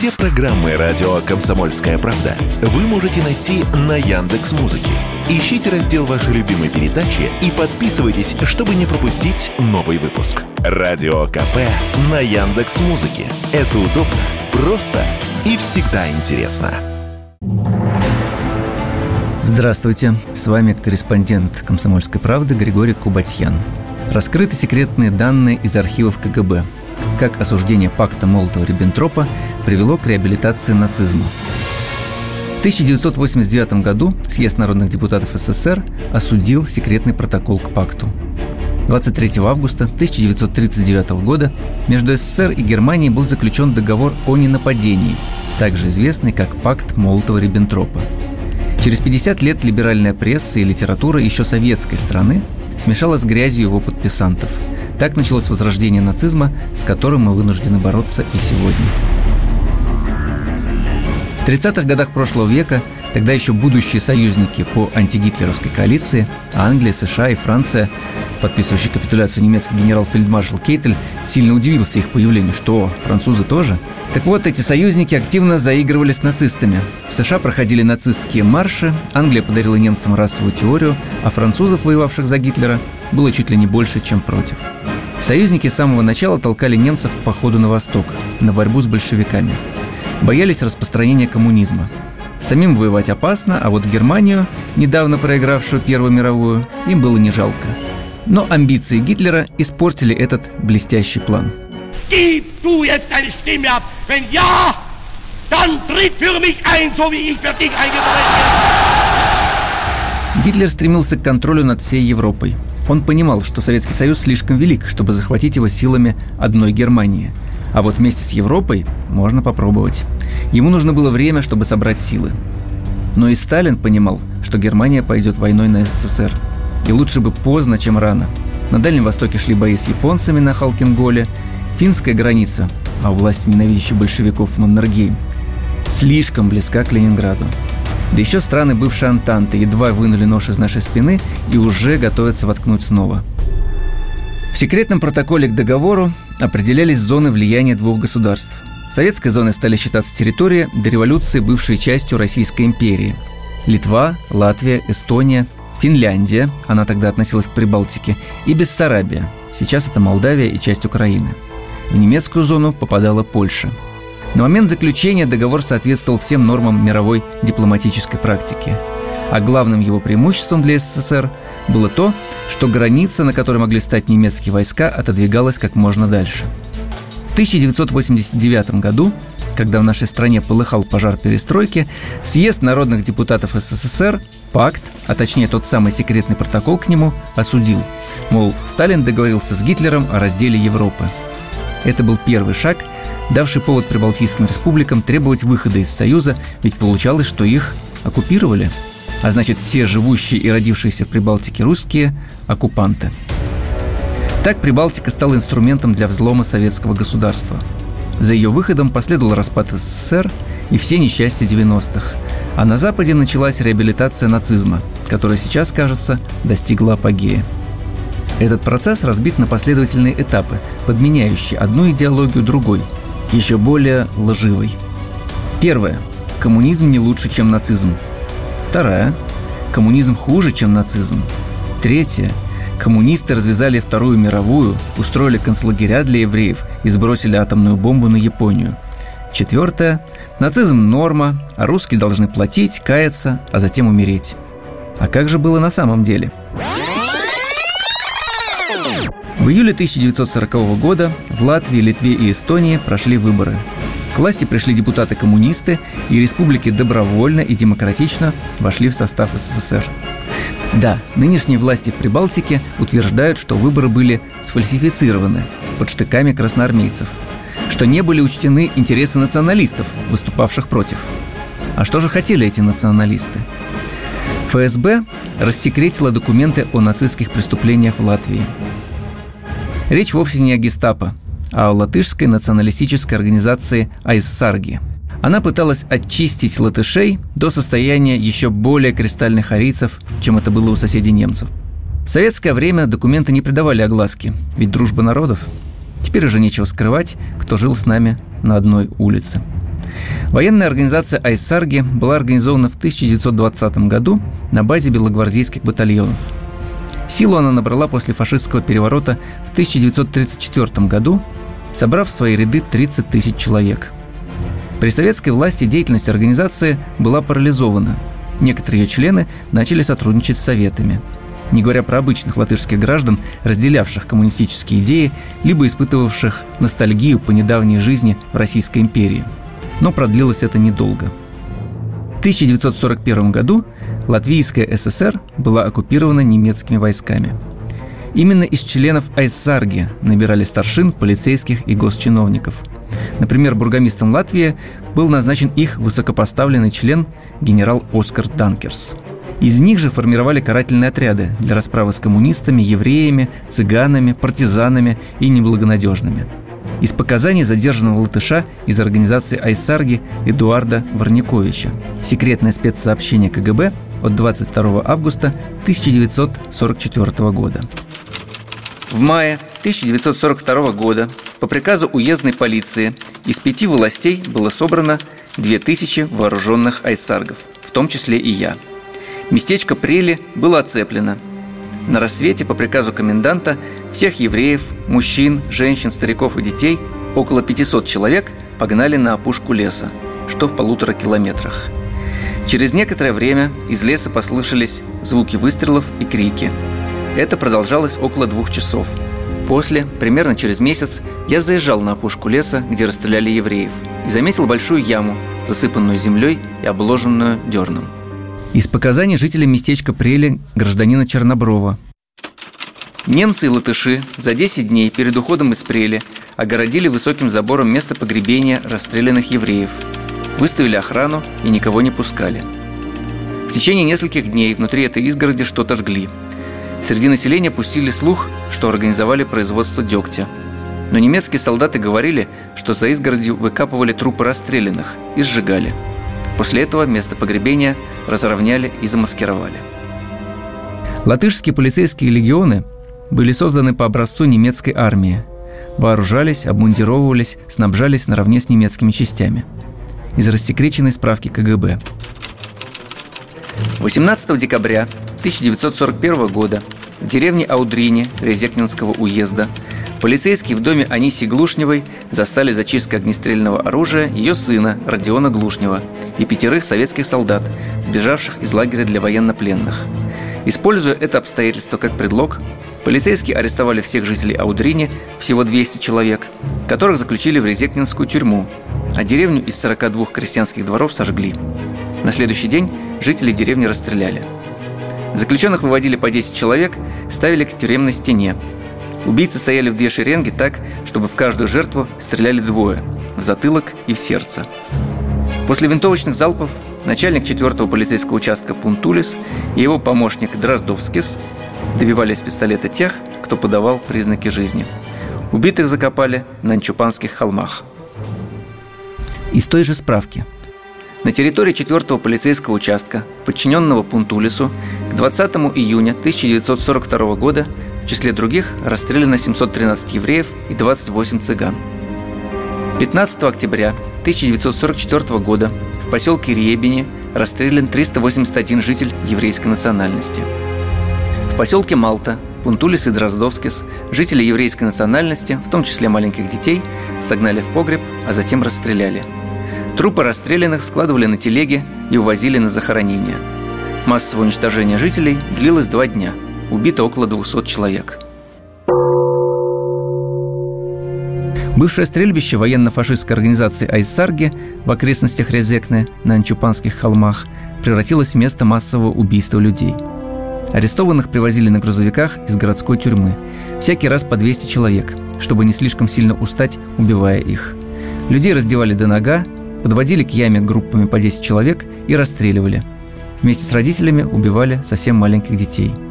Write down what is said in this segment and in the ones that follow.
Все программы радио Комсомольская правда вы можете найти на Яндекс Музыке. Ищите раздел вашей любимой передачи и подписывайтесь, чтобы не пропустить новый выпуск. Радио КП на Яндекс Музыке. Это удобно, просто и всегда интересно. Здравствуйте, с вами корреспондент «Комсомольской правды» Григорий Кубатьян. Раскрыты секретные данные из архивов КГБ. Как осуждение пакта Молотова-Риббентропа привело к реабилитации нацизма. В 1989 году Съезд народных депутатов СССР осудил секретный протокол к пакту. 23 августа 1939 года между СССР и Германией был заключен договор о ненападении, также известный как пакт Молотова-Риббентропа. Через 50 лет либеральная пресса и литература еще советской страны смешалась с грязью его подписантов. Так началось возрождение нацизма, с которым мы вынуждены бороться и сегодня. В 30-х годах прошлого века тогда еще будущие союзники по антигитлеровской коалиции, Англия, США и Франция, подписывающий капитуляцию немецкий генерал-фельдмаршал Кейтель, сильно удивился их появлению. Что, французы тоже? Так вот, эти союзники активно заигрывали с нацистами. В США проходили нацистские марши, Англия подарила немцам расовую теорию, а французов, воевавших за Гитлера, было чуть ли не больше, чем против. Союзники с самого начала толкали немцев к походу на восток, на борьбу с большевиками – боялись распространения коммунизма. Самим воевать опасно, а вот Германию, недавно проигравшую Первую мировую, им было не жалко. Но амбиции Гитлера испортили этот блестящий план. Gib du jetzt deine Stimme ab. Wenn ja, dann tritt für mich ein, so wie ich für dich Гитлер стремился к контролю над всей Европой. Он понимал, что Советский Союз слишком велик, чтобы захватить его силами одной Германии – а вот вместе с Европой можно попробовать. Ему нужно было время, чтобы собрать силы. Но и Сталин понимал, что Германия пойдет войной на СССР. И лучше бы поздно, чем рано. На Дальнем Востоке шли бои с японцами на Халкинголе, финская граница, а у власти ненавидящих большевиков Маннергейм, слишком близка к Ленинграду. Да еще страны бывшей Антанты едва вынули нож из нашей спины и уже готовятся воткнуть снова. В секретном протоколе к договору определялись зоны влияния двух государств. Советской зоной стали считаться территории до революции, бывшей частью Российской империи. Литва, Латвия, Эстония, Финляндия, она тогда относилась к Прибалтике, и Бессарабия, сейчас это Молдавия и часть Украины. В немецкую зону попадала Польша. На момент заключения договор соответствовал всем нормам мировой дипломатической практики – а главным его преимуществом для СССР было то, что граница, на которой могли стать немецкие войска, отодвигалась как можно дальше. В 1989 году, когда в нашей стране полыхал пожар перестройки, съезд народных депутатов СССР пакт, а точнее тот самый секретный протокол к нему, осудил. Мол, Сталин договорился с Гитлером о разделе Европы. Это был первый шаг, давший повод прибалтийским республикам требовать выхода из Союза, ведь получалось, что их оккупировали – а значит все живущие и родившиеся в Прибалтике русские – оккупанты. Так Прибалтика стала инструментом для взлома советского государства. За ее выходом последовал распад СССР и все несчастья 90-х. А на Западе началась реабилитация нацизма, которая сейчас, кажется, достигла апогея. Этот процесс разбит на последовательные этапы, подменяющие одну идеологию другой, еще более лживой. Первое. Коммунизм не лучше, чем нацизм – Вторая. Коммунизм хуже, чем нацизм. Третья. Коммунисты развязали Вторую мировую, устроили концлагеря для евреев и сбросили атомную бомбу на Японию. Четвертое. Нацизм – норма, а русские должны платить, каяться, а затем умереть. А как же было на самом деле? В июле 1940 года в Латвии, Литве и Эстонии прошли выборы – к власти пришли депутаты-коммунисты, и республики добровольно и демократично вошли в состав СССР. Да, нынешние власти в Прибалтике утверждают, что выборы были сфальсифицированы под штыками красноармейцев, что не были учтены интересы националистов, выступавших против. А что же хотели эти националисты? ФСБ рассекретила документы о нацистских преступлениях в Латвии. Речь вовсе не о гестапо, а латышской националистической организации Айссарги. Она пыталась очистить латышей до состояния еще более кристальных арийцев, чем это было у соседей немцев. В советское время документы не придавали огласки, ведь дружба народов. Теперь уже нечего скрывать, кто жил с нами на одной улице. Военная организация Айсарги была организована в 1920 году на базе белогвардейских батальонов. Силу она набрала после фашистского переворота в 1934 году, собрав в свои ряды 30 тысяч человек. При советской власти деятельность организации была парализована. Некоторые ее члены начали сотрудничать с советами – не говоря про обычных латышских граждан, разделявших коммунистические идеи, либо испытывавших ностальгию по недавней жизни в Российской империи. Но продлилось это недолго. В 1941 году Латвийская ССР была оккупирована немецкими войсками. Именно из членов Айсарги набирали старшин, полицейских и госчиновников. Например, бургомистром Латвии был назначен их высокопоставленный член генерал Оскар Данкерс – из них же формировали карательные отряды для расправы с коммунистами, евреями, цыганами, партизанами и неблагонадежными. Из показаний задержанного латыша из организации Айсарги Эдуарда Варниковича. Секретное спецсообщение КГБ от 22 августа 1944 года. В мае 1942 года по приказу уездной полиции из пяти властей было собрано 2000 вооруженных айсаргов, в том числе и я – Местечко Прели было оцеплено. На рассвете по приказу коменданта всех евреев, мужчин, женщин, стариков и детей, около 500 человек, погнали на опушку леса, что в полутора километрах. Через некоторое время из леса послышались звуки выстрелов и крики. Это продолжалось около двух часов. После, примерно через месяц, я заезжал на опушку леса, где расстреляли евреев, и заметил большую яму, засыпанную землей и обложенную дерном – из показаний жителя местечка Прели гражданина Черноброва. Немцы и латыши за 10 дней перед уходом из Прели огородили высоким забором место погребения расстрелянных евреев, выставили охрану и никого не пускали. В течение нескольких дней внутри этой изгороди что-то жгли. Среди населения пустили слух, что организовали производство дегтя. Но немецкие солдаты говорили, что за изгородью выкапывали трупы расстрелянных и сжигали – После этого место погребения разровняли и замаскировали. Латышские полицейские легионы были созданы по образцу немецкой армии. Вооружались, обмундировывались, снабжались наравне с немецкими частями. Из рассекреченной справки КГБ. 18 декабря 1941 года в деревне Аудрине Резекнинского уезда Полицейские в доме Аниси Глушневой застали зачисткой огнестрельного оружия ее сына Родиона Глушнева и пятерых советских солдат, сбежавших из лагеря для военнопленных. Используя это обстоятельство как предлог, полицейские арестовали всех жителей Аудрини, всего 200 человек, которых заключили в Резекнинскую тюрьму, а деревню из 42 крестьянских дворов сожгли. На следующий день жители деревни расстреляли. Заключенных выводили по 10 человек, ставили к тюремной стене, Убийцы стояли в две шеренги так, чтобы в каждую жертву стреляли двое – в затылок и в сердце. После винтовочных залпов начальник 4-го полицейского участка Пунтулис и его помощник Дроздовскис добивались пистолета тех, кто подавал признаки жизни. Убитых закопали на Нчупанских холмах. Из той же справки. На территории 4-го полицейского участка, подчиненного Пунтулису, к 20 июня 1942 года в числе других расстреляно 713 евреев и 28 цыган. 15 октября 1944 года в поселке Ребени расстрелян 381 житель еврейской национальности. В поселке Малта Пунтулис и Дроздовскис, жители еврейской национальности, в том числе маленьких детей, согнали в погреб, а затем расстреляли. Трупы расстрелянных складывали на телеги и увозили на захоронение. Массовое уничтожение жителей длилось два дня – убито около 200 человек. Бывшее стрельбище военно-фашистской организации Айсарги в окрестностях Резекны на Анчупанских холмах превратилось в место массового убийства людей. Арестованных привозили на грузовиках из городской тюрьмы. Всякий раз по 200 человек, чтобы не слишком сильно устать, убивая их. Людей раздевали до нога, подводили к яме группами по 10 человек и расстреливали. Вместе с родителями убивали совсем маленьких детей –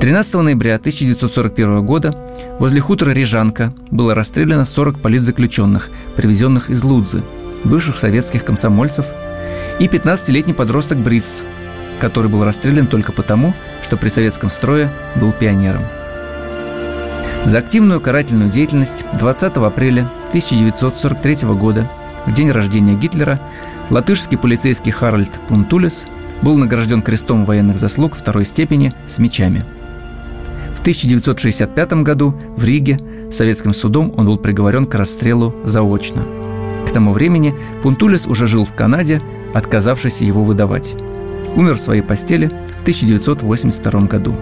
13 ноября 1941 года возле хутора Рижанка было расстреляно 40 политзаключенных, привезенных из Лудзы, бывших советских комсомольцев, и 15-летний подросток Бриц, который был расстрелян только потому, что при советском строе был пионером. За активную карательную деятельность 20 апреля 1943 года в день рождения Гитлера, латышский полицейский Харальд Пунтулес был награжден крестом военных заслуг второй степени с мечами. В 1965 году в Риге советским судом он был приговорен к расстрелу заочно. К тому времени Пунтулес уже жил в Канаде, отказавшись его выдавать. Умер в своей постели в 1982 году.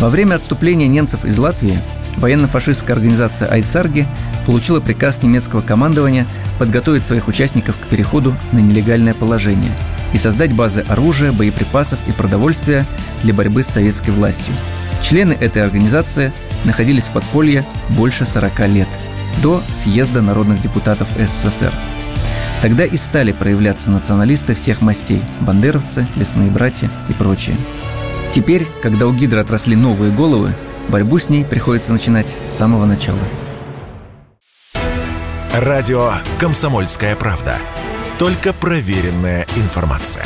Во время отступления немцев из Латвии военно-фашистская организация Айсарги получила приказ немецкого командования подготовить своих участников к переходу на нелегальное положение и создать базы оружия, боеприпасов и продовольствия для борьбы с советской властью. Члены этой организации находились в подполье больше 40 лет, до съезда народных депутатов СССР. Тогда и стали проявляться националисты всех мастей – бандеровцы, лесные братья и прочие – Теперь, когда у Гидры отросли новые головы, борьбу с ней приходится начинать с самого начала. Радио «Комсомольская правда». Только проверенная информация.